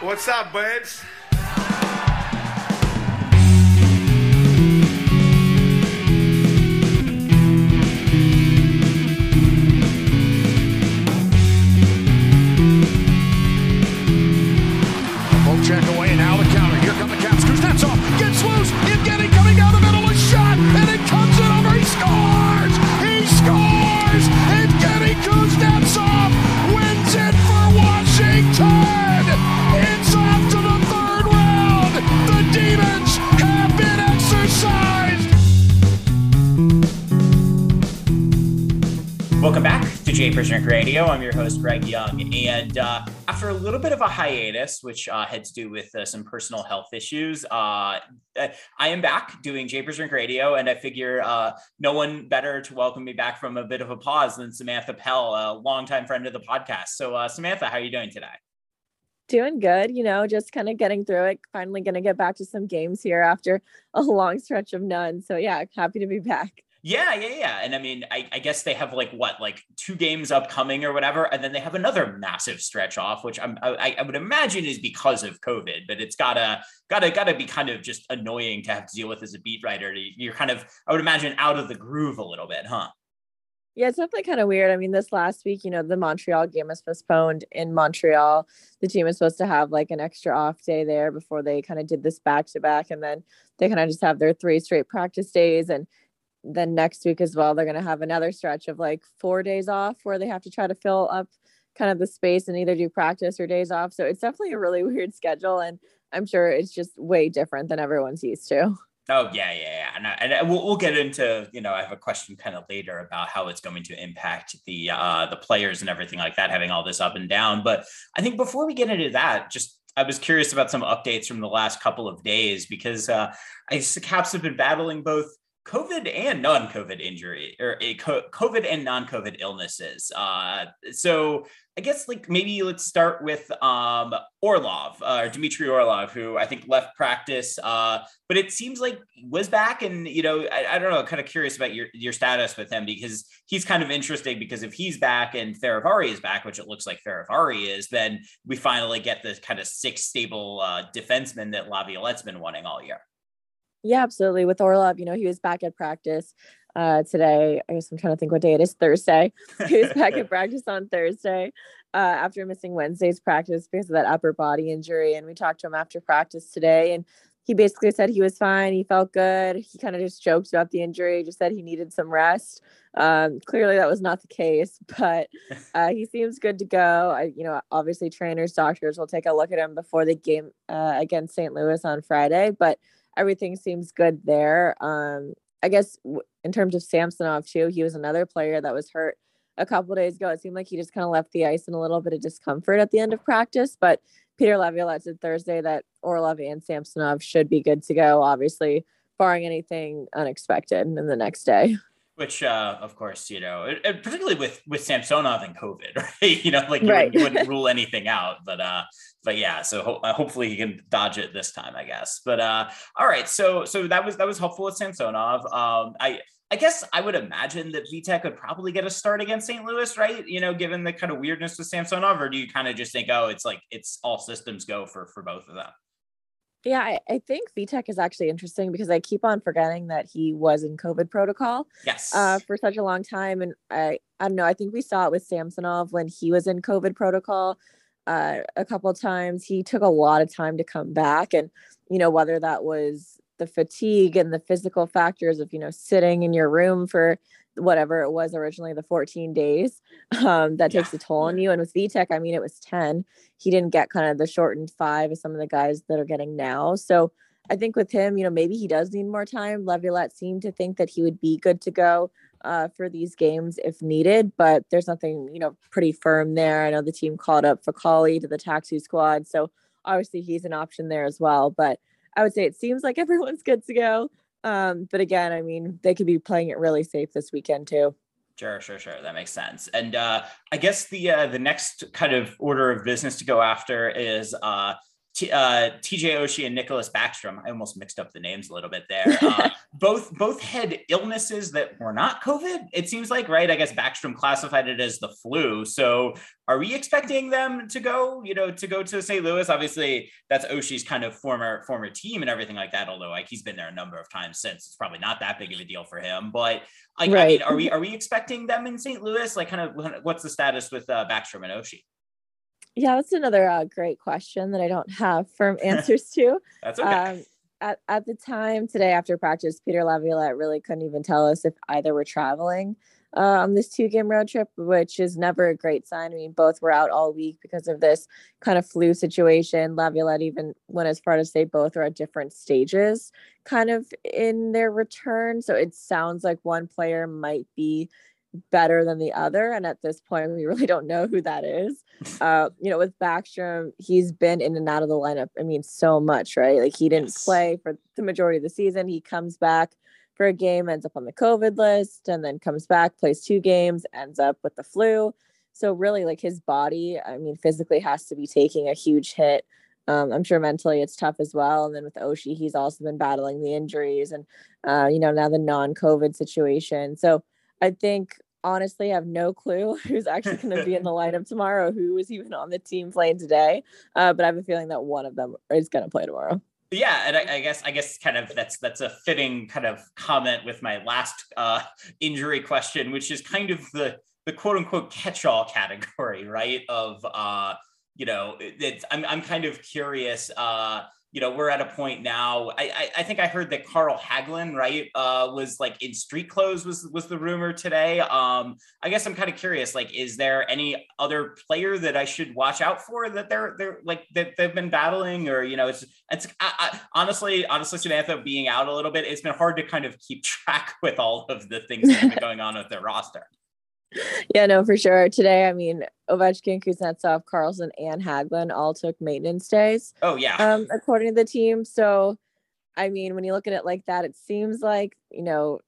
What's up, babes? Drink Radio. I'm your host, Greg Young. And uh, after a little bit of a hiatus, which uh, had to do with uh, some personal health issues, uh, I am back doing Jay Drink Radio. And I figure uh, no one better to welcome me back from a bit of a pause than Samantha Pell, a longtime friend of the podcast. So, uh, Samantha, how are you doing today? Doing good, you know, just kind of getting through it. Finally, going to get back to some games here after a long stretch of none. So, yeah, happy to be back. Yeah, yeah, yeah. And I mean, I, I, guess they have like what, like two games upcoming or whatever, and then they have another massive stretch off, which I'm, I, I would imagine is because of COVID. But it's gotta, gotta, gotta be kind of just annoying to have to deal with as a beat writer. You're kind of, I would imagine, out of the groove a little bit, huh? Yeah, it's definitely kind of weird. I mean, this last week, you know, the Montreal game was postponed in Montreal. The team was supposed to have like an extra off day there before they kind of did this back to back, and then they kind of just have their three straight practice days and then next week as well, they're going to have another stretch of like four days off where they have to try to fill up kind of the space and either do practice or days off. So it's definitely a really weird schedule. And I'm sure it's just way different than everyone's used to. Oh yeah, yeah, yeah, and, I, and we'll, we'll get into you know I have a question kind of later about how it's going to impact the uh, the players and everything like that, having all this up and down. But I think before we get into that, just I was curious about some updates from the last couple of days because uh, I the Caps have been battling both COVID and non-COVID injury or a COVID and non-COVID illnesses. Uh, so I guess like maybe let's start with um, Orlov uh, or Dmitry Orlov, who I think left practice, uh, but it seems like was back. And you know, I, I, don't know, kind of curious about your your status with him because he's kind of interesting because if he's back and Fehérváry is back, which it looks like Fehérváry is, then we finally get the kind of six stable uh, defenseman that Laviolette's been wanting all year. Yeah, absolutely. With Orlov, you know, he was back at practice uh, today. I guess I'm trying to think what day it is. Thursday. He was back at practice on Thursday uh, after missing Wednesday's practice because of that upper body injury. And we talked to him after practice today, and he basically said he was fine. He felt good. He kind of just joked about the injury, just said he needed some rest. Um, clearly, that was not the case, but uh, he seems good to go. I, you know, obviously, trainers, doctors will take a look at him before the game uh, against St. Louis on Friday, but everything seems good there. Um, I guess in terms of Samsonov too, he was another player that was hurt a couple days ago. It seemed like he just kind of left the ice in a little bit of discomfort at the end of practice. But Peter Laviolette said Thursday that Orlov and Samsonov should be good to go. Obviously, barring anything unexpected in the next day which uh, of course you know particularly with with samsonov and covid right you know like you, right. wouldn't, wouldn't rule anything out but uh but yeah so ho- uh, hopefully he can dodge it this time i guess but uh all right so so that was that was helpful with samsonov um i I guess I would imagine that Vitek would probably get a start against St. Louis, right? You know, given the kind of weirdness with Samsonov, or do you kind of just think, oh, it's like it's all systems go for for both of them? Yeah, I, I think Vitek is actually interesting because I keep on forgetting that he was in COVID protocol. Yes. Uh, for such a long time, and I I don't know. I think we saw it with Samsonov when he was in COVID protocol. Uh, a couple times he took a lot of time to come back, and you know whether that was the fatigue and the physical factors of you know sitting in your room for whatever it was originally the 14 days um, that yeah. takes a toll on you. And with vitek i mean it was 10 he didn't get kind of the shortened five of some of the guys that are getting now. So i think with him you know maybe he does need more time. Laviolette seemed to think that he would be good to go uh, for these games if needed but there's nothing you know pretty firm there. I know the team called up Fucale to the taxi squad so obviously he's an option there as well. But i would say it seems like everyone's good to go um, but again, I mean, they could be playing it really safe this weekend too. Sure, sure, sure. That makes sense. And uh, I guess the uh, the next kind of order of business to go after is uh, T, uh, TJ Oshie and Nicklas Backstrom. I almost mixed up the names a little bit there. Uh, both both had illnesses that were not COVID. It seems like, right? I guess Backstrom classified it as the flu. So, are we expecting them to go? You know, to go to St. Louis? Obviously, that's Oshie's kind of former former team and everything like that. Although, like he's been there a number of times since, it's probably not that big of a deal for him. But like, right. I mean, are we are we expecting them in St. Louis? Like, kind of, what's the status with uh, Backstrom and Oshie? Yeah, that's another uh, great question that I don't have firm answers to. that's okay. Um, at, at the time today after practice, Peter Laviolette really couldn't even tell us if either were traveling uh, on this two game road trip, which is never a great sign. I mean, both were out all week because of this kind of flu situation. Laviolette even went as far as to say both are at different stages kind of in their return. So it sounds like one player might be better than the other. And at this point, we really don't know who that is. Uh, you know, with Backstrom, he's been in and out of the lineup. I mean, so much, right? Like he didn't yes. play for the majority of the season. He comes back for a game, ends up on the COVID list, and then comes back, plays two games, ends up with the flu. So really, like his body, I mean, physically has to be taking a huge hit. Um, I'm sure mentally it's tough as well. And then with Oshie, he's also been battling the injuries and, uh, you know, now the non-COVID situation. So I think honestly I have no clue who's actually going to be in the lineup tomorrow, who was even on the team playing today. Uh, but I have a feeling that one of them is going to play tomorrow. Yeah, and I, I, guess I guess kind of that's that's a fitting kind of comment with my last uh, injury question, which is kind of the the quote unquote catch all category, right? Of uh, you know, it's I'm I'm kind of curious. Uh, you know, we're at a point now. I, I, I think I heard that Carl Hagelin, right, uh, was like in street clothes was was the rumor today. Um, I guess I'm kind of curious. Like, is there any other player that I should watch out for that they're they're like that they've been battling, or you know, it's it's I, I, honestly honestly Samantha being out a little bit, it's been hard to kind of keep track with all of the things that have been going on with their roster yeah, no, for sure. Today, I mean, Ovechkin, Kuznetsov, Carlson, and Hagelin all took maintenance days. Oh yeah. Um, according to the team. So, I mean, when you look at it like that, it seems like you know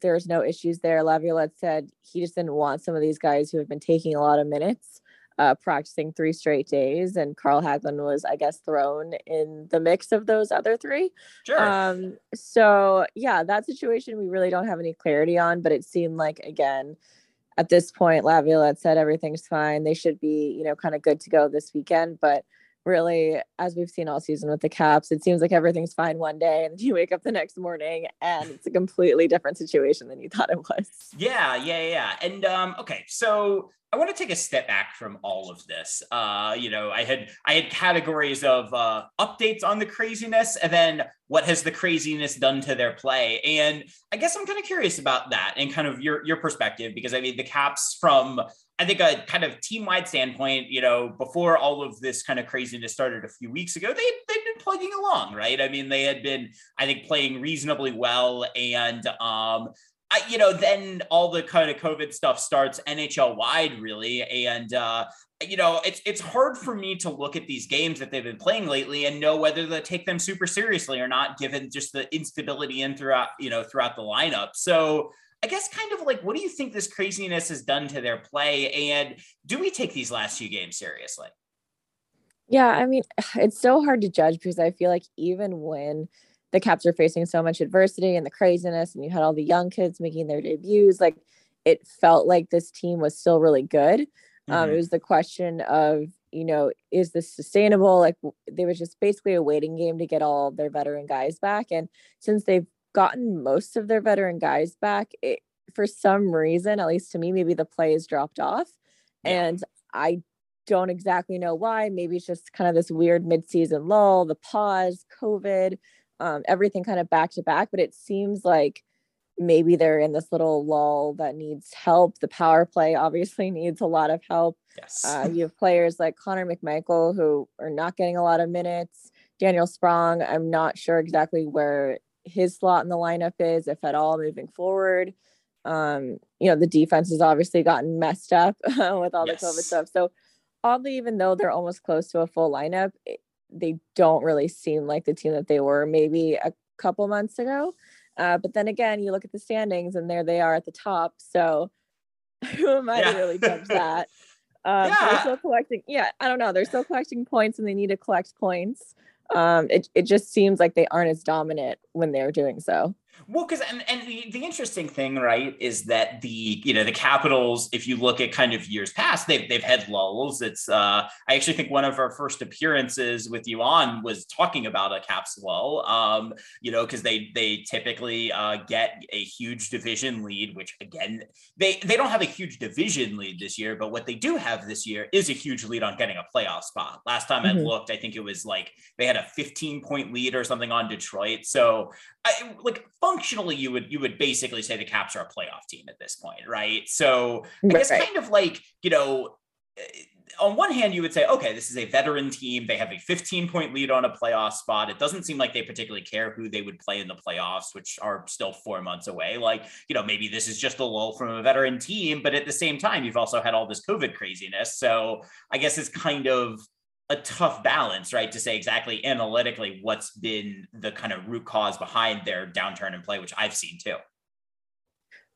there's no issues there. Laviolette said he just didn't want some of these guys who have been taking a lot of minutes, uh, practicing three straight days, and Carl Hagelin was, I guess, thrown in the mix of those other three. Sure. Um. So yeah, that situation we really don't have any clarity on, but it seemed like again at this point, Laviolette said everything's fine. They should be, you know, kind of good to go this weekend. But really, as we've seen all season with the Caps, it seems like everything's fine one day, and you wake up the next morning and it's a completely different situation than you thought it was. Yeah, yeah, yeah. And um, okay, so I want to take a step back from all of this. Uh, you know, I had I had categories of uh, updates on the craziness, and then what has the craziness done to their play? And I guess I'm kind of curious about that and kind of your your perspective because I mean the Caps from I think a kind of team wide standpoint, you know, before all of this kind of craziness started a few weeks ago, they they've been plugging along, right? I mean, they had been I think playing reasonably well, and um, I, you know, then all the kind of COVID stuff starts NHL wide, really, and uh, you know, it's it's hard for me to look at these games that they've been playing lately and know whether to take them super seriously or not, given just the instability in throughout, you know, throughout the lineup. So I guess kind of like, what do you think this craziness has done to their play, and do we take these last few games seriously? Yeah, I mean, it's so hard to judge because I feel like even when the Caps are facing so much adversity and the craziness, and you had all the young kids making their debuts. Like it felt like this team was still really good. Mm-hmm. Um, it mm-hmm. was the question of, you know, is this sustainable? Like there was just basically a waiting game to get all their veteran guys back. And since they've gotten most of their veteran guys back, it, for some reason, at least to me, maybe the play has dropped off. Yeah. And I don't exactly know why. Maybe it's just kind of this weird midseason lull, the pause, COVID um, everything kind of back to back, but it seems like maybe they're in this little lull that needs help. The power play obviously needs a lot of help. Yes. Uh, you have players like Connor McMichael who are not getting a lot of minutes. Daniel Sprong, I'm not sure exactly where his slot in the lineup is, if at all, moving forward. Um, you know, the defense has obviously gotten messed up with all yes. the COVID stuff. So, oddly, even though they're almost close to a full lineup, they don't really seem like the team that they were maybe a couple months ago. Uh, but then again, you look at the standings and there they are at the top. So who am I yeah. to really judge that? Um, so Yeah. they're still collecting. Yeah, I don't know. They're still collecting points, and they need to collect points. Um, it it just seems like they aren't as dominant when they're doing so. Well, because and, and the, the interesting thing, right, is that the you know the Capitals, if you look at kind of years past, they've they've had lulls. It's uh I actually think one of our first appearances with you on was talking about a Caps lull. Um, you know, because they they typically uh get a huge division lead, which again they they don't have a huge division lead this year, but what they do have this year is a huge lead on getting a playoff spot. Last time I Mhm. looked, I think it was like they had a 15 point lead or something on Detroit. So I, like functionally, you would you would basically say the Caps are a playoff team at this point, right? So I guess Right. kind of like you know. eh, On one hand, you would say, okay, this is a veteran team. They have a 15 point lead on a playoff spot. It doesn't seem like they particularly care who they would play in the playoffs, which are still four months away. Like, you know, maybe this is just a lull from a veteran team, but at the same time, you've also had all this COVID craziness. So I guess it's kind of a tough balance, right? To say exactly analytically what's been the kind of root cause behind their downturn in play, which I've seen too.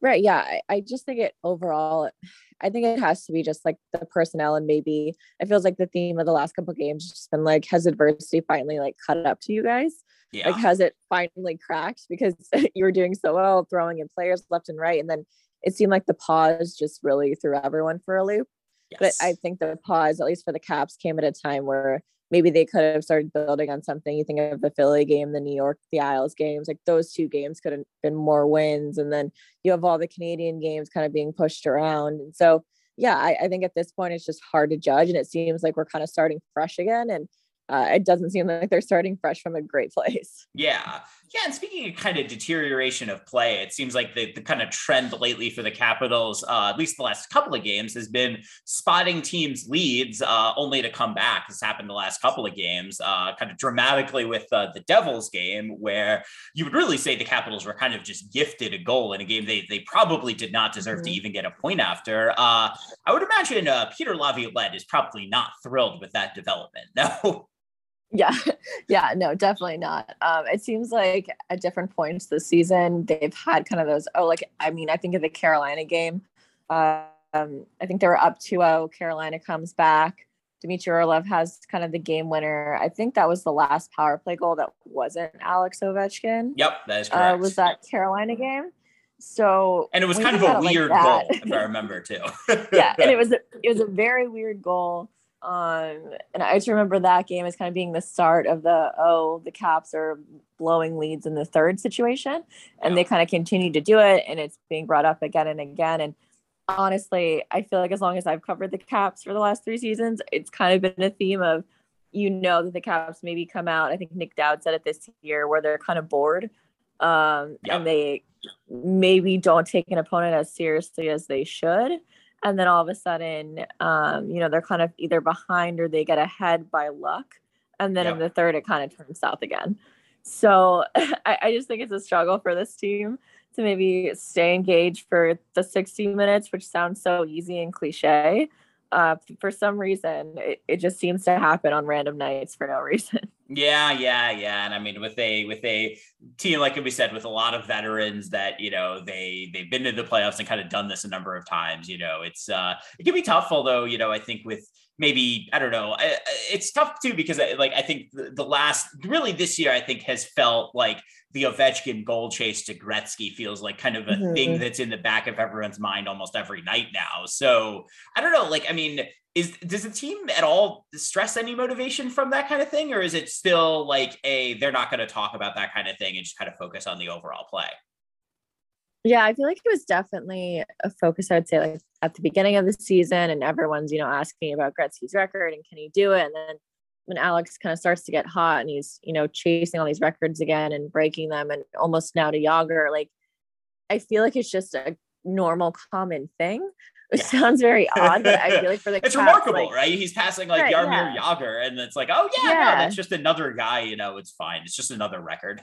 Right. Yeah. I, I just think it overall, I think it has to be just like the personnel and maybe it feels like the theme of the last couple of games has just been like, has adversity finally like caught up to you guys? Yeah. Like, has it finally cracked because you were doing so well, throwing in players left and right. And then it seemed like the pause just really threw everyone for a loop. But. I think the pause, at least for the Caps, came at a time where maybe they could have started building on something. You think of the Philly game, the New York, the Isles games, like those two games could have been more wins. And then you have all the Canadian games kind of being pushed around. And so, yeah, I, I think at this point it's just hard to judge. And it seems like we're kind of starting fresh again. And uh, it doesn't seem like they're starting fresh from a great place. Yeah. Yeah. And speaking of kind of deterioration of play, it seems like the, the kind of trend lately for the Capitals, uh, at least the last couple of games, has been spotting teams' leads uh, only to come back. This happened the last couple of games, uh, kind of dramatically with uh, the Devils game, where you would really say the Capitals were kind of just gifted a goal in a game they, they probably did not deserve to Mhm. even get a point after. Uh, I would imagine uh, Peter Laviolette is probably not thrilled with that development. No. Yeah, yeah, no, definitely not. Um, it seems like at different points this season, they've had kind of those. Oh, like I mean, I think of the Carolina game. Uh, um, I think they were up 2-0. Carolina comes back. Dmitry Orlov has kind of the game winner. I think that was the last power play goal that wasn't Alex Ovechkin. Yep, that is correct. Uh, was that Carolina game? So And it was kind of a it like weird goal, if I remember too. yeah, and it was a, it was a very weird goal. Um, and I just remember that game as kind of being the start of the oh, the Caps are blowing leads in the third situation, and they kind of continue to do it, and it's being brought up again and again. And honestly, I feel like as long as I've covered the Caps for the last three seasons, it's kind of been a theme of you know that the Caps maybe come out. I think Nic Dowd said it this year where they're kind of bored, um, Yep. and they maybe don't take an opponent as seriously as they should and then all of a sudden um, you know they're kind of either behind or they get ahead by luck and then in the third it kind of turns south again. So I, I just think it's a struggle for this team to maybe stay engaged for the 60 minutes which sounds so easy and cliche uh, for some reason it, it just seems to happen on random nights for no reason Yeah, yeah, yeah. And I mean, with a with a team like we said, with a lot of veterans that you know they they've been to the playoffs and kind of done this a number of times. You know, it's uh it can be tough. Although you know, I think with maybe I don't know, I- I- it's tough too because I, like I think the, last really this year I think has felt like the Ovechkin goal chase to Gretzky feels like kind of a thing Mhm. that's in the back of everyone's mind almost every night now. So I don't know, like I mean is does the team at all stress any motivation from that kind of thing or is it still like a they're not going to talk about that kind of thing and just kind of focus on the overall play Yeah, I feel like it was definitely a focus, I'd say, like at the beginning of the season, and everyone's, you know, asking about Gretzky's record and can he do it? And then when Alex kind of starts to get hot and he's, you know, chasing all these records again and breaking them and almost now to Jagr, like I feel like it's just a normal, common thing. It Yeah. sounds very odd, but I feel like for the it's Caps, remarkable like- right he's passing like Right, Jaromir yeah. Jagr and it's like oh yeah, no Yeah. that's just another guy you know it's fine it's just another record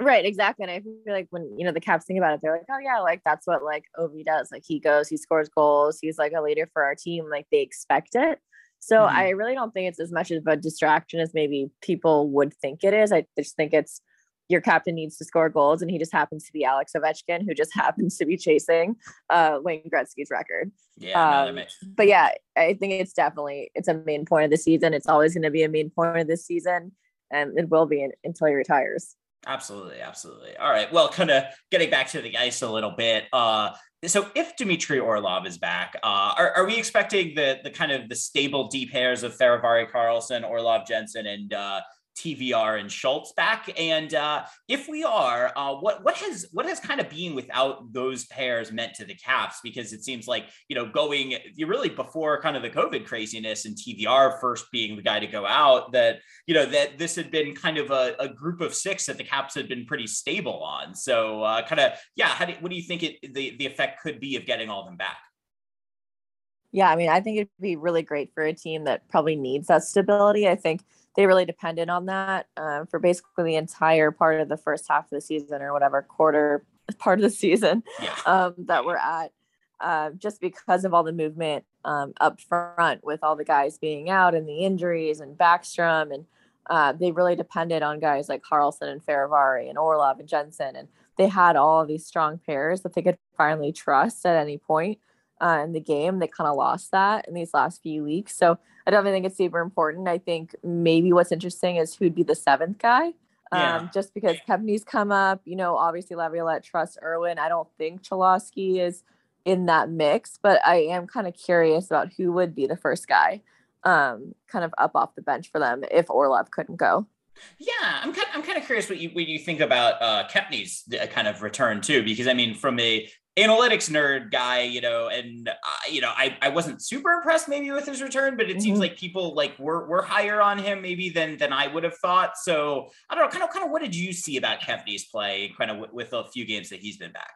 Right, exactly. And I feel like when you know the Caps think about it, they're like, oh yeah, like that's what like Ovi does. Like he goes, he scores goals, he's like a leader for our team. Like they expect it. So Mhm. I really don't think it's as much of a distraction as maybe people would think it is. I just think it's your captain needs to score goals, and he just happens to be Alex Ovechkin, who just happens to be chasing uh, Wayne Gretzky's record. Yeah, um, but yeah, I think it's definitely it's a main point of the season. It's always going to be a main point of this season, and it will be until he retires. Absolutely, absolutely. All right. Well, kind of getting back to the ice a little bit. Uh, so if Dmitry Orlov is back, uh, are, are we expecting the the kind of the stable deep pairs of Fehervary Carlson, Orlov Jensen, and uh, TVR and Schultz back? And uh, if we are, uh, what what has what has kind of being without those pairs meant to the Caps? Because it seems like you know going you really before kind of the COVID craziness and TVR first being the guy to go out, that you know that this had been kind of a, a group of six that the Caps had been pretty stable on. So uh, kind of yeah, do, what do you think it, the the effect could be of getting all them back? Yeah, I mean, I think it'd be really great for a team that probably needs that stability. I think they really depended on that um, for basically the entire part of the first half of the season or whatever quarter part of the season yeah. um, that we're at. Uh, just because of all the movement um, up front with all the guys being out and the injuries and Backstrom and uh, they really depended on guys like Carlson and Fehervary and Orlov and Jensen and they had all of these strong pairs that they could finally trust at any point uh, in the game. They kind of lost that in these last few weeks. So I definitely think it's super important. I think maybe what's interesting is who'd be the seventh guy. Um, yeah. Just because Kempny's come up, you know, obviously Laviolette trusts Irwin. I don't think Cholowski is in that mix, but I am kind of curious about who would be the first guy um, kind of up off the bench for them if Orlov couldn't go. Yeah, I'm kind of, I'm kind of curious what you what you think about uh, Kempny's uh, kind of return too, because I mean, from a analytics nerd guy, you know, and uh, you know, I, I wasn't super impressed maybe with his return, but it mm-hmm. seems like people like were were higher on him maybe than than I would have thought. So I don't know, kind of kind of what did you see about Kempny's play, kind of w- with a few games that he's been back?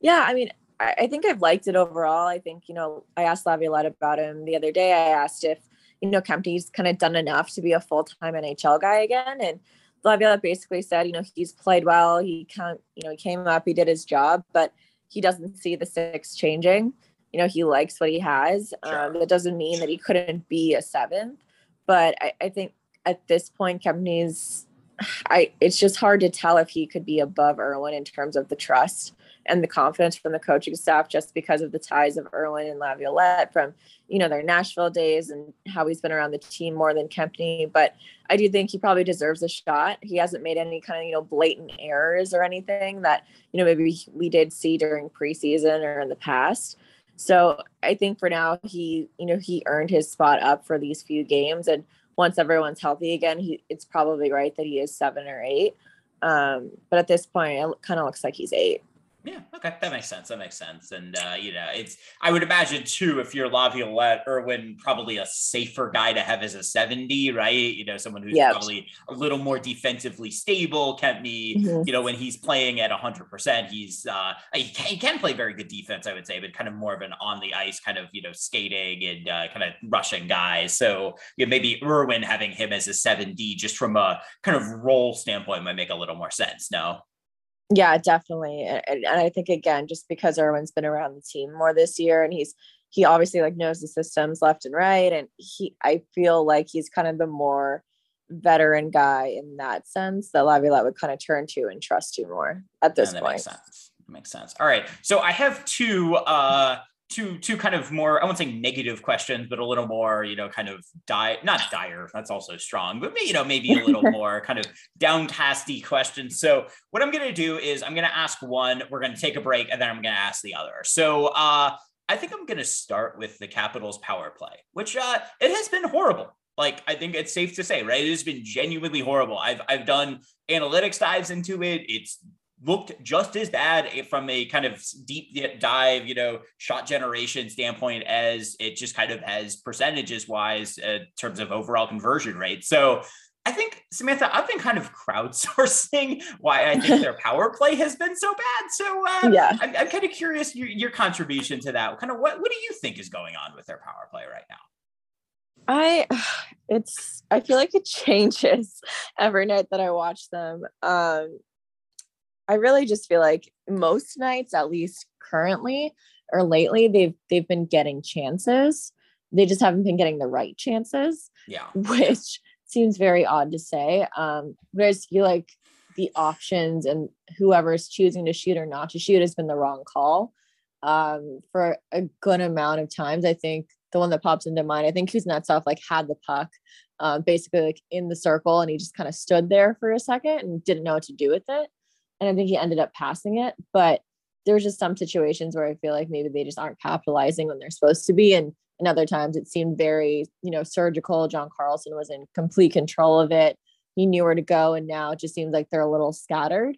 Yeah, I mean, I, I think I've liked it overall. I think you know, I asked Laviolette about him the other day. I asked if you know Kempny's kind of done enough to be a full time NHL guy again, and Laviolette basically said, you know, he's played well. He can't, you know, he came up, he did his job, but he doesn't see the six changing. You know, he likes what he has. Sure. Um, that doesn't mean that he couldn't be a seventh, but I, I think at this point, Kempny's, I it's just hard to tell if he could be above Irwin in terms of the trust and the confidence from the coaching staff just because of the ties of Irwin and Laviolette from, you know, their Nashville days and how he's been around the team more than Kempny. But I do think he probably deserves a shot. He hasn't made any kind of, you know, blatant errors or anything that, you know, maybe we did see during preseason or in the past. So I think for now he, you know, he earned his spot up for these few games. And once everyone's healthy again, he it's probably right that he is seven or eight. Um, but at this point, it kind of looks like he's eight. Yeah, okay, that makes sense. That makes sense. And uh, you know, it's I would imagine too if you're Laviolette, Irwin probably a safer guy to have as a 70, right? You know, someone who's yep. probably a little more defensively stable. Kempny, mm-hmm. you know, when he's playing at 100, percent he's uh he can, he can, play very good defense, I would say, but kind of more of an on the ice kind of you know skating and uh, kind of rushing guy. So you know, maybe Irwin having him as a 7D just from a kind of role standpoint might make a little more sense. No. Yeah, definitely. And, and I think again, just because Irwin's been around the team more this year and he's he obviously like knows the systems left and right. And he I feel like he's kind of the more veteran guy in that sense that Laviolette would kind of turn to and trust to more at this yeah, point. Makes sense. Makes sense. All right. So I have two uh two two kind of more I won't say negative questions, but a little more you know kind of die not dire. That's also strong, but you know maybe a little more kind of downcasty questions. So what I'm gonna do is I'm gonna ask one. We're gonna take a break, and then I'm gonna ask the other. So uh, I think I'm gonna start with the Capitals power play, which uh, it has been horrible like I think it's safe to say, right? It has been genuinely horrible. I've I've done analytics dives into it. It's looked just as bad from a kind of deep dive, you know, shot generation standpoint as it just kind of has percentages wise uh, in terms of overall conversion rate. So I think Samantha, I've been kind of crowdsourcing why I think their power play has been so bad. So uh, yeah, I'm, I'm kind of curious your, your contribution to that. Kind of what what do you think is going on with their power play right now? I it's I feel like it changes every night that I watch them. Um I really just feel like most nights, at least currently or lately, they've they've been getting chances. They just haven't been getting the right chances. Yeah. Which seems very odd to say. Um, but I just feel like the options and whoever's choosing to shoot or not to shoot has been the wrong call um, for a good amount of times. I think the one that pops into mind, I think Kuznetsov like had the puck uh, basically like in the circle and he just kind of stood there for a second and didn't know what to do with it. I think he ended up passing it. But there's just some situations where I feel like maybe they just aren't capitalizing when they're supposed to be. And, and other times it seemed very, you know, surgical. John Carlson was in complete control of it. He knew where to go. And now it just seems like they're a little scattered.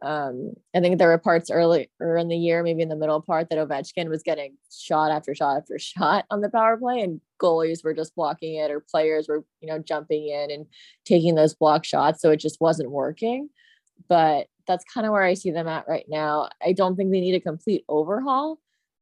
Um, I think there were parts earlier in the year, maybe in the middle part, that Ovechkin was getting shot after shot after shot on the power play, and goalies were just blocking it, or players were, you know, jumping in and taking those block shots. So it just wasn't working. But that's kind of where I see them at right now. I don't think they need a complete overhaul,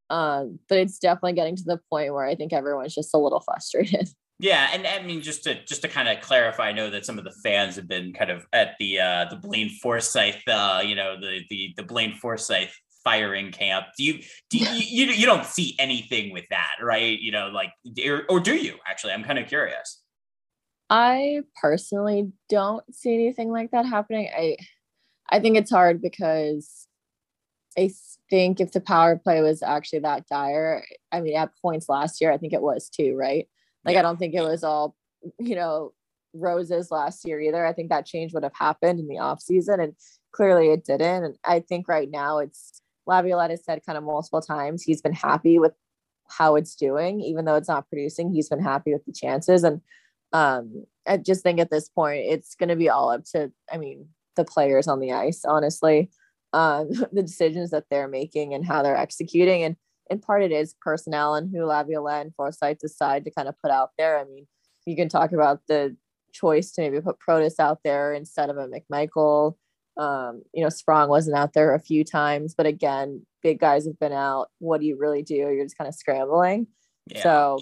um, but it's definitely getting to the point where I think everyone's just a little frustrated. Yeah, and I mean just to just to kind of clarify, I know that some of the fans have been kind of at the uh the Blaine Forsyth, uh, you know, the the the Blaine Forsyth firing camp. Do you do you, you, you don't see anything with that, right? You know, like or, or do you actually? I'm kind of curious. I personally don't see anything like that happening. I I think it's hard because I think if the power play was actually that dire, I mean, at points last year, I think it was too, right? Like, yeah. I don't think it was all, you know, roses last year either. I think that change would have happened in the off season, and clearly it didn't. And I think right now it's Laviolette has said kind of multiple times he's been happy with how it's doing, even though it's not producing. He's been happy with the chances, and um, I just think at this point it's going to be all up to, I mean, the players on the ice, honestly, um, the decisions that they're making and how they're executing, and in part it is personnel and who Laviolette and Forsyth decide to kind of put out there. I mean, you can talk about the choice to maybe put Protas out there instead of a McMichael. Um, you know, Sprong wasn't out there a few times, but again, big guys have been out. What do you really do? You're just kind of scrambling. Yeah. So,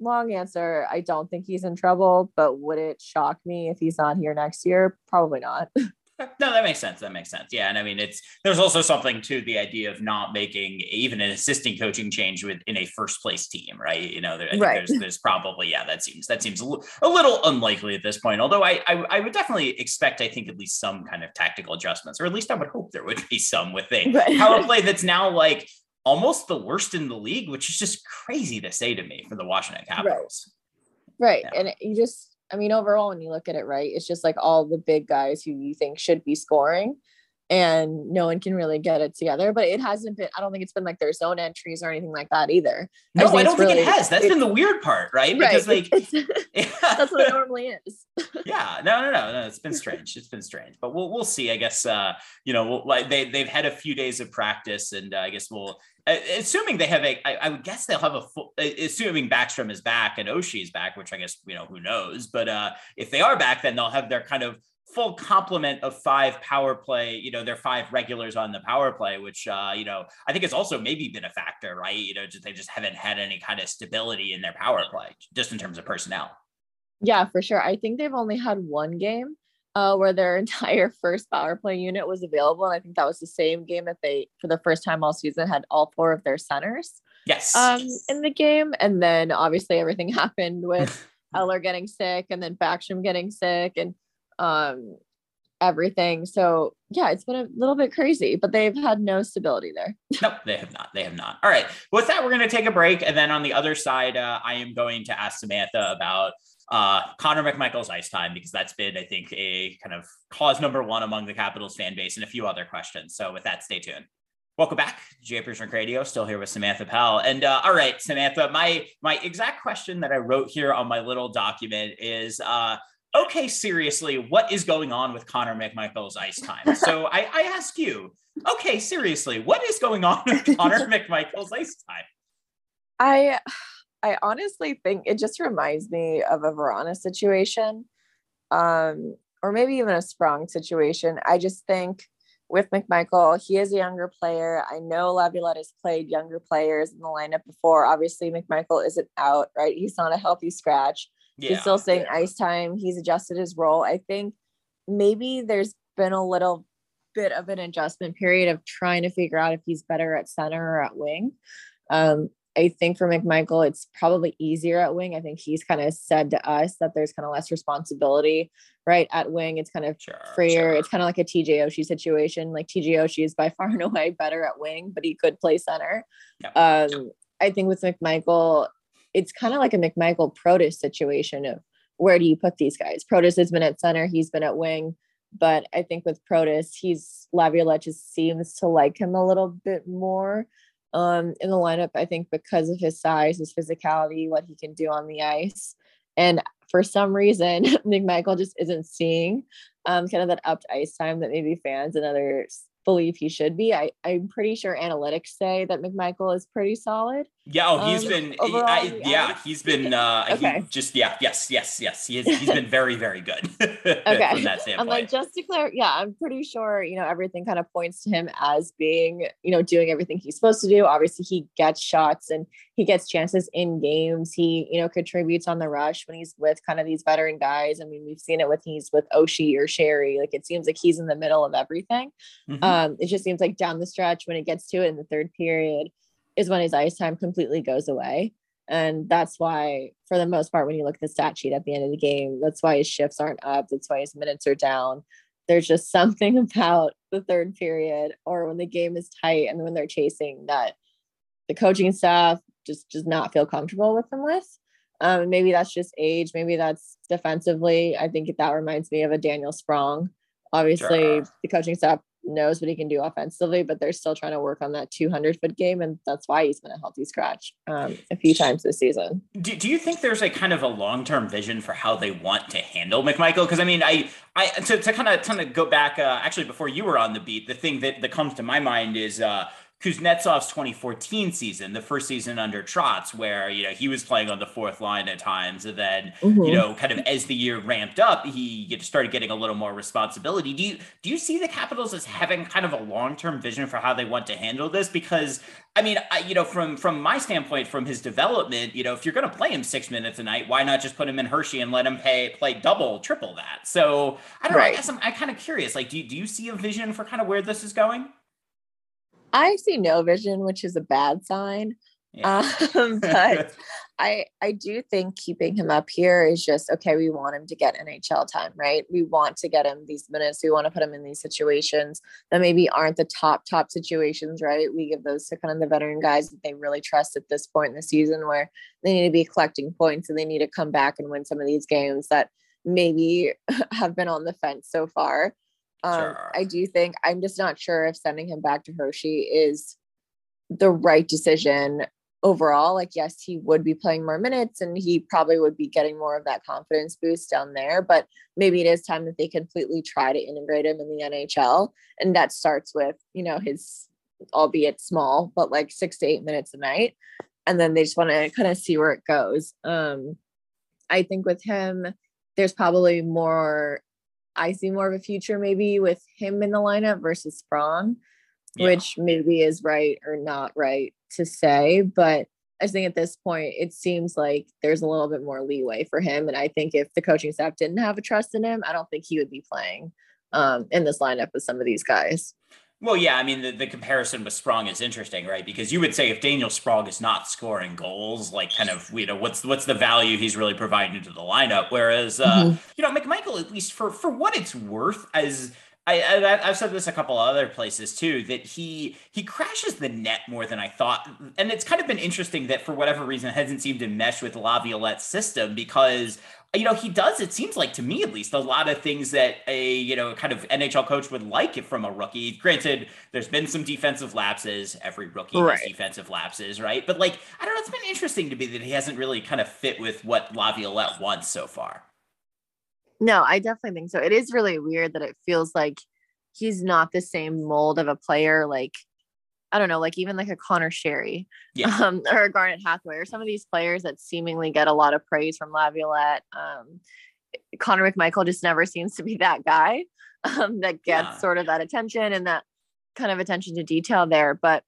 long answer, I don't think he's in trouble, but would it shock me if he's not here next year? Probably not. No, that makes sense. That makes sense. Yeah, and I mean, it's there's also something to the idea of not making even an assistant coaching change with in a first place team, right? You know, there, right. there's there's probably yeah, that seems that seems a, little unlikely at this point. Although I, I I would definitely expect, I think, at least some kind of tactical adjustments, or at least I would hope there would be some with a right. power play that's now like almost the worst in the league, which is just crazy to say to me for the Washington Capitals. Right, right. Yeah. and you just I mean, overall, when you look at it, right, it's just like all the big guys who you think should be scoring, and no one can really get it together. But it hasn't been. I don't think it's been like their zone entries or anything like that either. No, I, I don't think really, it has. That's been the weird part, right? Because like yeah. that's what it normally is. yeah, no, no, no, no. It's been strange. It's been strange, but we'll we'll see. I guess uh, you know, we'll, like they they've had a few days of practice, and uh, I guess we'll assuming they have a, I, I would guess they'll have a full, assuming Backstrom is back and Oshie is back, which I guess, you know, who knows, but uh, if they are back, then they'll have their kind of full complement of five power play, you know, their five regulars on the power play, which, uh, you know, I think has also maybe been a factor, right? You know, just, they just haven't had any kind of stability in their power play, just in terms of personnel. Yeah, for sure. I think they've only had one game uh, where their entire first power play unit was available. And I think that was the same game that they, for the first time all season, had all four of their centers. Yes. Um, in the game. And then obviously everything happened with Eller getting sick and then Backstrom getting sick and um, everything. So yeah, it's been a little bit crazy, but they've had no stability there. nope, they have not. They have not. All right. With that, we're going to take a break. And then on the other side, uh, I am going to ask Samantha about uh, Connor McMichael's ice time because that's been, I think, a kind of cause number one among the Capitals fan base and a few other questions. So with that, stay tuned. Welcome back, Japers Rink Radio. Still here with Samantha Pell. And uh, all right, Samantha, my my exact question that I wrote here on my little document is, uh, okay, seriously, what is going on with Connor McMichael's ice time? So I, I ask you, okay, seriously, what is going on with Connor McMichael's ice time? I I honestly think it just reminds me of a Vrana situation, um, or maybe even a Sprong situation. I just think with McMichael, he is a younger player. I know Laviolette has played younger players in the lineup before. Obviously, McMichael isn't out, right? He's not a healthy scratch. Yeah, He's still saying yeah. ice time. He's adjusted his role. I think maybe there's been a little bit of an adjustment period of trying to figure out if he's better at center or at wing. Um, I think for McMichael, it's probably easier at wing. I think he's kind of said to us that there's kind of less responsibility, right? At wing, it's kind of sure, freer. Sure. It's kind of like a TJ Oshie situation. Like TJ Oshie is by far and away better at wing, but he could play center. Yep. Um, I think with McMichael, it's kind of like a McMichael Protas situation of where do you put these guys? Protas has been at center, he's been at wing. But I think with Protas, he's Laviolette just seems to like him a little bit more um, in the lineup. I think because of his size, his physicality, what he can do on the ice. And for some reason, McMichael just isn't seeing um, kind of that upped ice time that maybe fans and others believe he should be. I, I'm pretty sure analytics say that McMichael is pretty solid. Yeah, oh, he's um, been overall, I, yeah, he's been uh okay. he just yeah, yes, yes, yes. He is he's been very, very good. okay. From that standpoint. I'm like just to clear, yeah, I'm pretty sure, you know, everything kind of points to him as being, you know, doing everything he's supposed to do. Obviously, he gets shots and he gets chances in games. He, you know, contributes on the rush when he's with kind of these veteran guys. I mean, we've seen it with he's with Oshie or Sheary. Like it seems like he's in the middle of everything. Mm-hmm. Um, it just seems like down the stretch when it gets to it in the third period is when his ice time completely goes away. And that's why, for the most part, when you look at the stat sheet at the end of the game, that's why his shifts aren't up. That's why his minutes are down. There's just something about the third period or when the game is tight and when they're chasing that the coaching staff just does not feel comfortable with them with. Um, maybe that's just age. Maybe that's defensively. I think that reminds me of a Daniel Sprong. Obviously, sure. the coaching staff knows what he can do offensively, but they're still trying to work on that 200 foot game. And that's why he's been a healthy scratch um, a few times this season. Do, do you think there's a kind of a long term vision for how they want to handle McMichael? Because I mean, I, I, to, to kind of, kind of go back, uh, actually, before you were on the beat, the thing that, that comes to my mind is, uh, Kuznetsov's 2014 season, the first season under Trotz, where you know he was playing on the fourth line at times, and then mm-hmm. you know, kind of as the year ramped up, he started getting a little more responsibility. Do you do you see the Capitals as having kind of a long term vision for how they want to handle this? Because I mean, I, you know, from from my standpoint, from his development, you know, if you're going to play him six minutes a night, why not just put him in Hershey and let him pay play double, triple that? So I don't right. know. I guess I'm, I'm kind of curious. Like, do you, do you see a vision for kind of where this is going? I see no vision, which is a bad sign. Yeah. Um, but I I do think keeping him up here is just okay. We want him to get NHL time, right? We want to get him these minutes. We want to put him in these situations that maybe aren't the top top situations, right? We give those to kind of the veteran guys that they really trust at this point in the season, where they need to be collecting points and they need to come back and win some of these games that maybe have been on the fence so far. Um, sure. I do think I'm just not sure if sending him back to Hershey is the right decision overall. Like, yes, he would be playing more minutes and he probably would be getting more of that confidence boost down there. But maybe it is time that they completely try to integrate him in the NHL. And that starts with, you know, his, albeit small, but like six to eight minutes a night. And then they just want to kind of see where it goes. Um, I think with him, there's probably more I see more of a future maybe with him in the lineup versus Sprong, yeah. which maybe is right or not right to say. But I think at this point, it seems like there's a little bit more leeway for him. And I think if the coaching staff didn't have a trust in him, I don't think he would be playing um, in this lineup with some of these guys. Well, yeah, I mean the, the comparison with Sprong is interesting, right? Because you would say if Daniel Sprong is not scoring goals, like kind of you know what's what's the value he's really providing to the lineup? Whereas uh, mm-hmm. you know McMichael, at least for for what it's worth, as I, I have said this a couple other places too that he he crashes the net more than I thought, and it's kind of been interesting that for whatever reason it hasn't seemed to mesh with Laviolette's system because you know, he does, it seems like to me at least, a lot of things that a, you know, kind of NHL coach would like it from a rookie. Granted, there's been some defensive lapses. Every rookie right. has defensive lapses, right? But like, I don't know, it's been interesting to me that he hasn't really kind of fit with what Laviolette wants so far. No, I definitely think so. It is really weird that it feels like he's not the same mold of a player like I don't know, like even like a Conor Sheary yeah. um, or a Garnet Hathaway or some of these players that seemingly get a lot of praise from Laviolette. Um, Connor McMichael just never seems to be that guy um, that gets yeah. sort of that attention and that kind of attention to detail there. But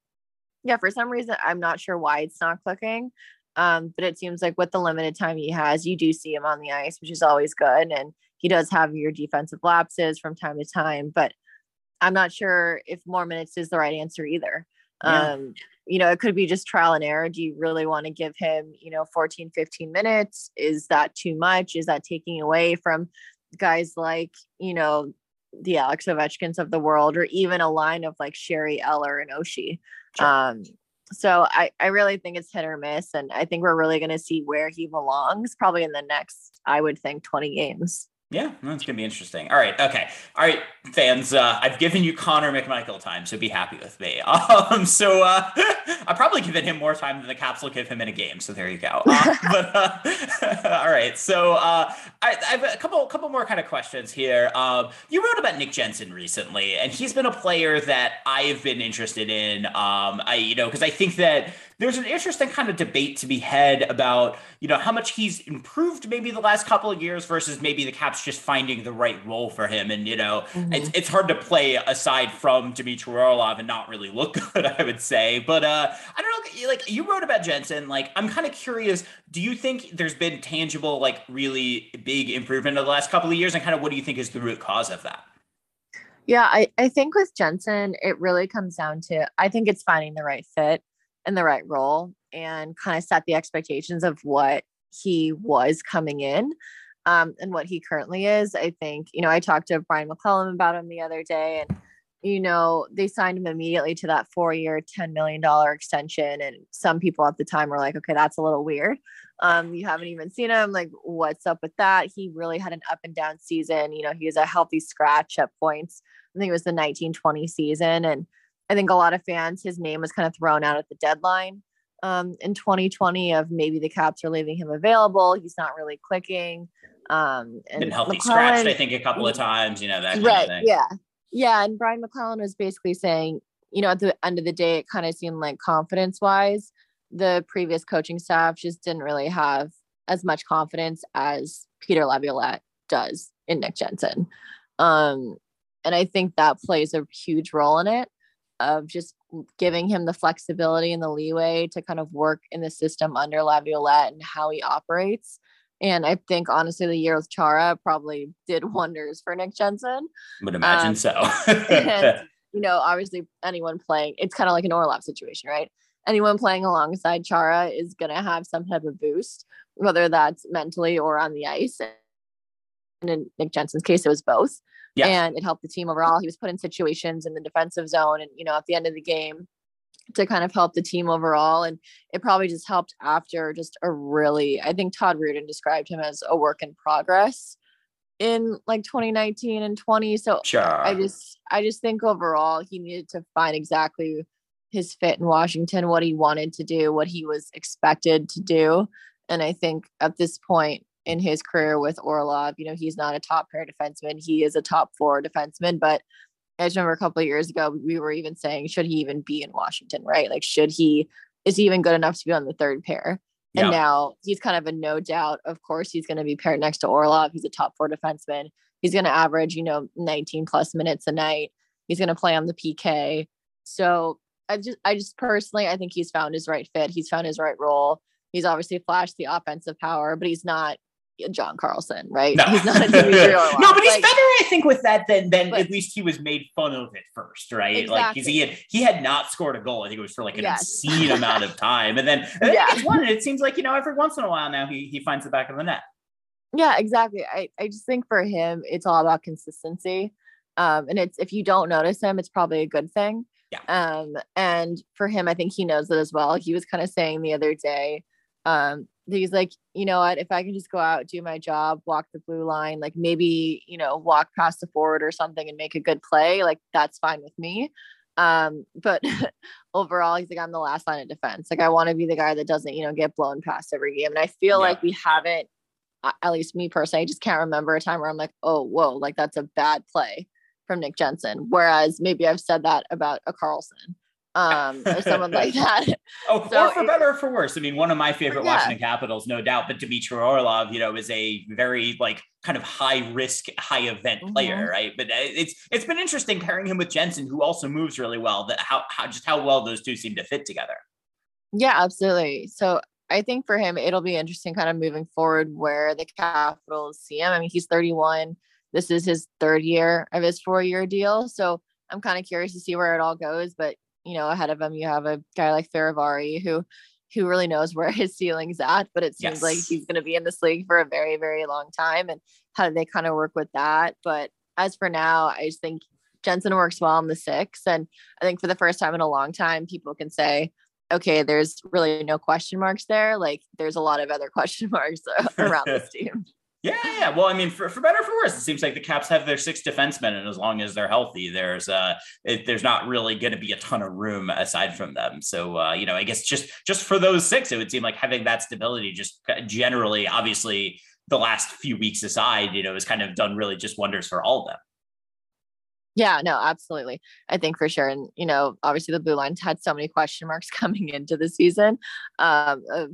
yeah, for some reason, I'm not sure why it's not clicking. Um, but it seems like with the limited time he has, you do see him on the ice, which is always good. And he does have your defensive lapses from time to time, but I'm not sure if more minutes is the right answer either. Yeah. Um, you know, it could be just trial and error. Do you really want to give him, you know, 14, 15 minutes? Is that too much? Is that taking away from guys like, you know, the Alex Ovechkins of the world, or even a line of like Sheary Eller and Oshie? Sure. Um, so I, I really think it's hit or miss. And I think we're really going to see where he belongs probably in the next, I would think, 20 games. Yeah, that's gonna be interesting. All right, okay, all right, fans. Uh, I've given you Connor McMichael time, so be happy with me. Um, so uh, I've probably given him more time than the Caps will give him in a game. So there you go. Uh, but uh, all right, so uh, I, I, have a couple, couple more kind of questions here. Um, you wrote about Nick Jensen recently, and he's been a player that I've been interested in. Um, I, you know, because I think that there's an interesting kind of debate to be had about, you know, how much he's improved maybe the last couple of years versus maybe the Caps just finding the right role for him. And, you know, mm-hmm. it's, it's hard to play aside from Dmitry Orlov and not really look good, I would say. But uh, I don't know, like you wrote about Jensen, like I'm kind of curious, do you think there's been tangible, like really big improvement in the last couple of years? And kind of what do you think is the root cause of that? Yeah, I, I think with Jensen, it really comes down to I think it's finding the right fit in the right role and kind of set the expectations of what he was coming in um, and what he currently is. I think, you know, I talked to Brian MacLellan about him the other day and, you know, they signed him immediately to that four year, $10 million extension. And some people at the time were like, okay, that's a little weird. Um, you haven't even seen him. Like, what's up with that? He really had an up and down season. You know, he was a healthy scratch at points. I think it was the 1920 season. And, I think a lot of fans, his name was kind of thrown out at the deadline um, in 2020 of maybe the Caps are leaving him available. He's not really clicking. Um, and Been healthy scratched, I think, a couple of times. You know that right? Yeah, yeah. And Brian MacLellan was basically saying, you know, at the end of the day, it kind of seemed like confidence wise, the previous coaching staff just didn't really have as much confidence as Peter Laviolette does in Nick Jensen. Um, and I think that plays a huge role in it of just giving him the flexibility and the leeway to kind of work in the system under Laviolette and how he operates. And I think honestly, the year with Chara probably did wonders for Nick Jensen. Would imagine um, so. and, you know, obviously, anyone playing, it's kind of like an Orlov situation, right? Anyone playing alongside Chara is going to have some type of boost, whether that's mentally or on the ice. And in Nick Jensen's case, it was both. Yeah. And it helped the team overall. He was put in situations in the defensive zone and, you know, at the end of the game to kind of help the team overall. And it probably just helped after just a really, I think Todd Reirden described him as a work in progress in like 2019 and 20. So sure. I just, I just think overall he needed to find exactly his fit in Washington, what he wanted to do, what he was expected to do. And I think at this point, in his career with Orlov. You know, he's not a top pair defenseman. He is a top four defenseman, but I just remember a couple of years ago, we were even saying, should he even be in Washington, right? Like, should he, is he even good enough to be on the third pair? Yeah. And now he's kind of a no doubt. Of course, he's going to be paired next to Orlov. He's a top four defenseman. He's going to average, you know, 19 plus minutes a night. He's going to play on the PK. So I just, I just personally, I think he's found his right fit. He's found his right role. He's obviously flashed the offensive power, but he's not John Carlson, right? No. He's not a no, but he's like, better, I think, with that than than but, at least he was made fun of at first, right? Exactly. Like he had he had not scored a goal. I think it was for like an yes. obscene amount of time, and then, and then yeah. one. And it seems like you know every once in a while now he he finds the back of the net. Yeah, exactly. I I just think for him it's all about consistency, um, and it's if you don't notice him, it's probably a good thing. Yeah. Um, and for him, I think he knows it as well. He was kind of saying the other day, um, he's like, you know what, if I can just go out, do my job, walk the blue line, like maybe, you know, walk past the forward or something and make a good play, like that's fine with me. Um, but overall, he's like, I'm the last line of defense. Like I want to be the guy that doesn't, you know, get blown past every game. And I feel yeah. like we haven't, at least me personally, I just can't remember a time where I'm like, oh, whoa, like that's a bad play from Nick Jensen. Whereas maybe I've said that about a Carlson um, or someone like that. Oh, so or for it, better or for worse. I mean, one of my favorite yeah. Washington Capitals, no doubt, but Dmitry Orlov, you know, is a very like kind of high risk, high event mm-hmm. player, right? But uh, it's it's been interesting pairing him with Jensen, who also moves really well. That how how just how well those two seem to fit together. Yeah, absolutely. So I think for him, it'll be interesting kind of moving forward where the Capitals see him. I mean, he's 31. This is his third year of his four year deal. So I'm kind of curious to see where it all goes. But you know, ahead of him, you have a guy like Fehérváry who who really knows where his ceiling's at, but it seems yes. like he's going to be in this league for a very, very long time. And how do they kind of work with that? But as for now, I just think Jensen works well in the six. And I think for the first time in a long time, people can say, okay, there's really no question marks there. Like there's a lot of other question marks around this team. Yeah, yeah. Well, I mean, for, for better or for worse, it seems like the Caps have their six defensemen, and as long as they're healthy, there's uh, it, there's not really going to be a ton of room aside from them. So, uh, you know, I guess just just for those six, it would seem like having that stability, just generally, obviously, the last few weeks aside, you know, has kind of done really just wonders for all of them. Yeah, no, absolutely. I think for sure. And, you know, obviously the blue lines had so many question marks coming into the season um, of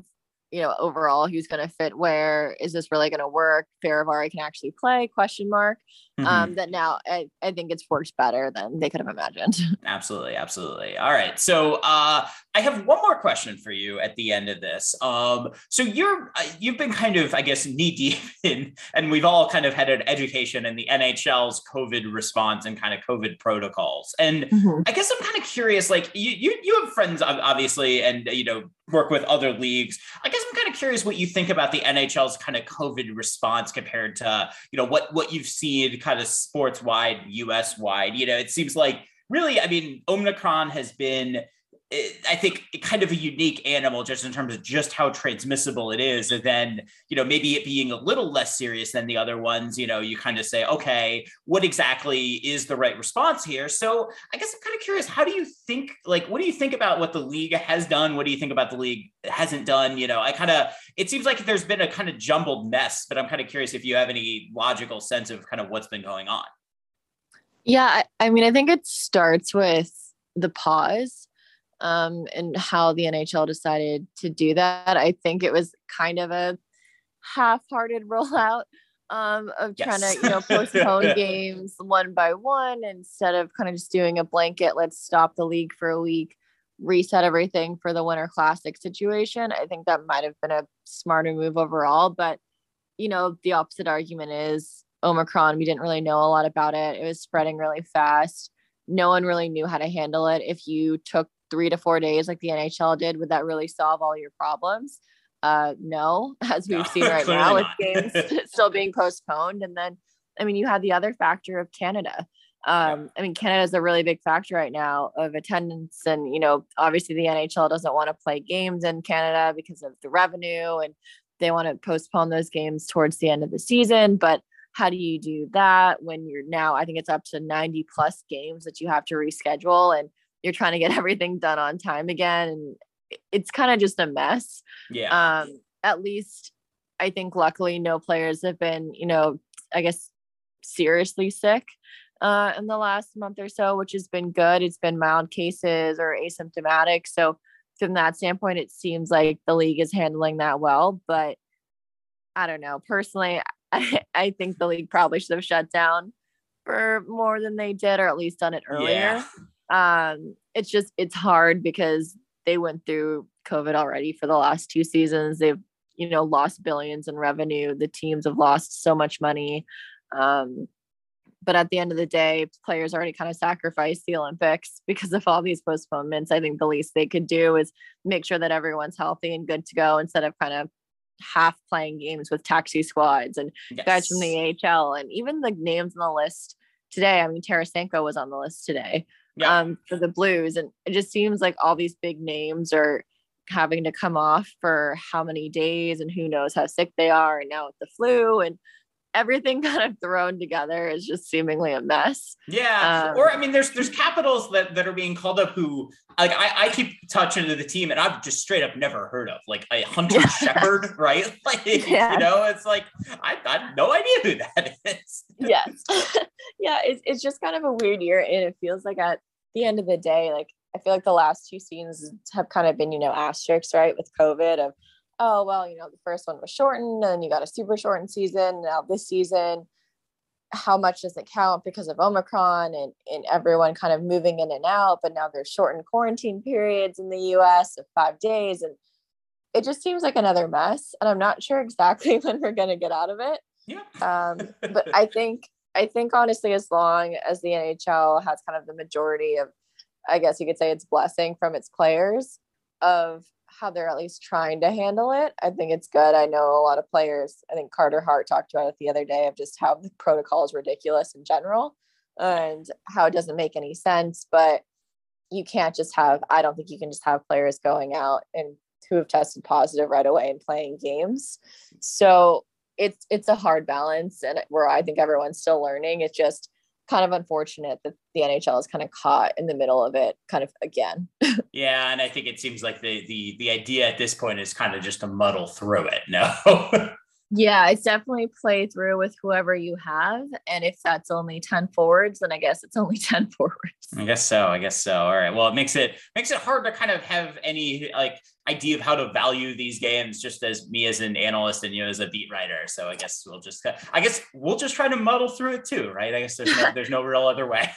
you know, overall who's going to fit where? Is this really going to work? Fehérváry can actually play? Question mark. Mm-hmm. Um, that now I, I think it's worked better than they could have imagined. Absolutely, absolutely. All right, so uh, I have one more question for you at the end of this. Um, so you're uh, you've been kind of, I guess, knee deep in, and we've all kind of had an education in the NHL's COVID response and kind of COVID protocols. And mm-hmm. I guess I'm kind of curious, like you you you have friends obviously, and you know work with other leagues. I guess I'm kind of curious what you think about the NHL's kind of COVID response compared to, you know, what what you've seen kind of sports wide, US wide. You know, it seems like really, I mean, Omicron has been I think kind of a unique animal just in terms of just how transmissible it is. And then, you know, maybe it being a little less serious than the other ones, you know, you kind of say, okay, what exactly is the right response here? So I guess I'm kind of curious, how do you think, like, what do you think about what the league has done? What do you think about the league hasn't done? You know, I kind of, it seems like there's been a kind of jumbled mess, but I'm kind of curious if you have any logical sense of kind of what's been going on. Yeah. I, I mean, I think it starts with the pause um, and how the NHL decided to do that. I think it was kind of a half-hearted rollout um, of yes. trying to, you know, postpone games one by one instead of kind of just doing a blanket. Let's stop the league for a week, reset everything for the Winter Classic situation. I think that might have been a smarter move overall, but you know, the opposite argument is Omicron. We didn't really know a lot about it. It was spreading really fast. No one really knew how to handle it. If you took three to four days like the NHL did, would that really solve all your problems? Uh, no, as we've no, seen right now with games still being postponed. And then, I mean, you had the other factor of Canada. Um, I mean, Canada is a really big factor right now of attendance. And, you know, obviously the NHL doesn't want to play games in Canada because of the revenue and they want to postpone those games towards the end of the season. But how do you do that when you're now, I think it's up to 90 plus games that you have to reschedule. And you're trying to get everything done on time again and it's kind of just a mess. Yeah. Um at least i think luckily no players have been you know i guess seriously sick uh in the last month or so which has been good. It's been mild cases or asymptomatic so from that standpoint it seems like the league is handling that well but i don't know. Personally i, I think the league probably should have shut down for more than they did or at least done it earlier. yeah um, it's just it's hard because they went through COVID already for the last two seasons. They've you know lost billions in revenue. The teams have lost so much money. Um, but at the end of the day, players already kind of sacrificed the Olympics because of all these postponements. I think the least they could do is make sure that everyone's healthy and good to go instead of kind of half playing games with taxi squads and yes. guys from the AHL and even the names on the list today. I mean, Tarasenko was on the list today yeah. um, for the Blues. And it just seems like all these big names are having to come off for how many days and who knows how sick they are. And now with the flu and everything kind of thrown together is just seemingly a mess. Yeah. Um, or I mean, there's there's capitals that, that are being called up who like I, I keep touching to the team and I've just straight up never heard of like a Hunter yeah. Shepard, right? Like yeah. you know, it's like I, I had no idea who that is. yes. yeah, it's it's just kind of a weird year and it feels like at the end of the day, like I feel like the last two seasons have kind of been, you know, asterisks, right, with COVID of oh well you know the first one was shortened and you got a super shortened season. Now this season how much does it count because of omicron and, and everyone kind of moving in and out? But now there's shortened quarantine periods in the us of five days and it just seems like another mess and i'm not sure exactly when we're going to get out of it. Yeah. um, but i think i think honestly as long as the nhl has kind of the majority of I guess you could say it's blessing from its players of how they're at least trying to handle it. I think it's good. I know a lot of players, I think Carter Hart talked about it the other day of just how the protocol is ridiculous in general and how it doesn't make any sense. But you can't just have, I don't think you can just have players going out and who have tested positive right away and playing games. So it's it's a hard balance and where I think everyone's still learning. It's just kind of unfortunate that the NHL is kind of caught in the middle of it kind of again. yeah, and I think it seems like the the the idea at this point is kind of just to muddle through it. No. yeah, it's definitely play through with whoever you have. And if that's only 10 forwards, then I guess it's only 10 forwards. I guess so. I guess so. All right. Well, it makes it makes it hard to kind of have any like idea of how to value these games just as me as an analyst and you as a beat writer. So I guess we'll just I guess we'll just try to muddle through it too, right? I guess there's no there's no real other way.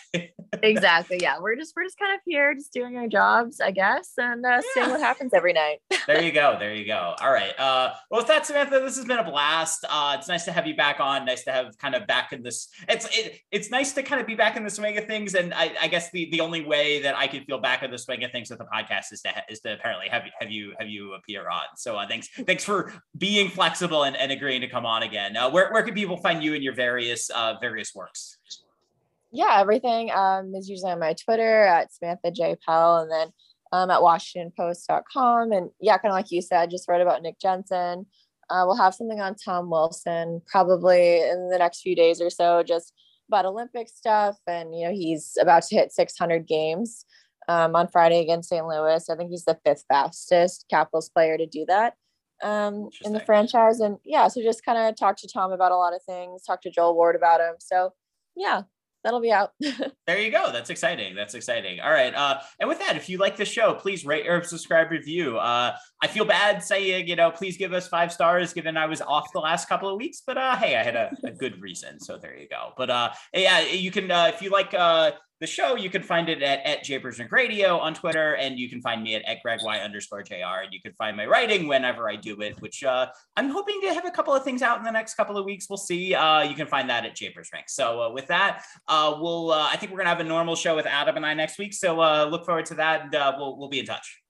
exactly. Yeah. We're just we're just kind of here just doing our jobs, I guess, and uh, yeah. seeing what happens every night. there you go. There you go. All right. Uh well with that, Samantha, this has been a blast. Uh it's nice to have you back on. Nice to have kind of back in this. It's it, it's nice to kind of be back in the swing of things. And I, I guess the the only way that I can feel back in the swing of things with the podcast is to is to apparently have have you you have you appear on. So uh, thanks thanks for being flexible and, and agreeing to come on again. Uh, where where can people find you in your various uh, various works? Yeah, everything um, is usually on my Twitter at Samantha J Pell, and then um, at WashingtonPost.com. And yeah, kind of like you said, just wrote about Nick Jensen. Uh, we'll have something on Tom Wilson probably in the next few days or so, just about Olympic stuff. And you know, he's about to hit 600 games um, on Friday against St. Louis. I think he's the fifth fastest Capitals player to do that um, in the franchise. And yeah, so just kind of talk to Tom about a lot of things, talk to Joel Ward about him. So yeah, that'll be out. there you go. That's exciting. That's exciting. All right. Uh, and with that, if you like the show, please rate or subscribe, review. Uh, I feel bad saying, you know, please give us five stars, given I was off the last couple of weeks. But uh, hey, I had a, a good reason, so there you go. But uh, yeah, you can uh, if you like uh, the show, you can find it at, at Japers Radio on Twitter, and you can find me at, at Greg Y underscore JR. And you can find my writing whenever I do it, which uh, I'm hoping to have a couple of things out in the next couple of weeks. We'll see. Uh, you can find that at Japers Rink. So uh, with that, uh, we'll uh, I think we're gonna have a normal show with Adam and I next week. So uh, look forward to that, and we'll we'll be in touch.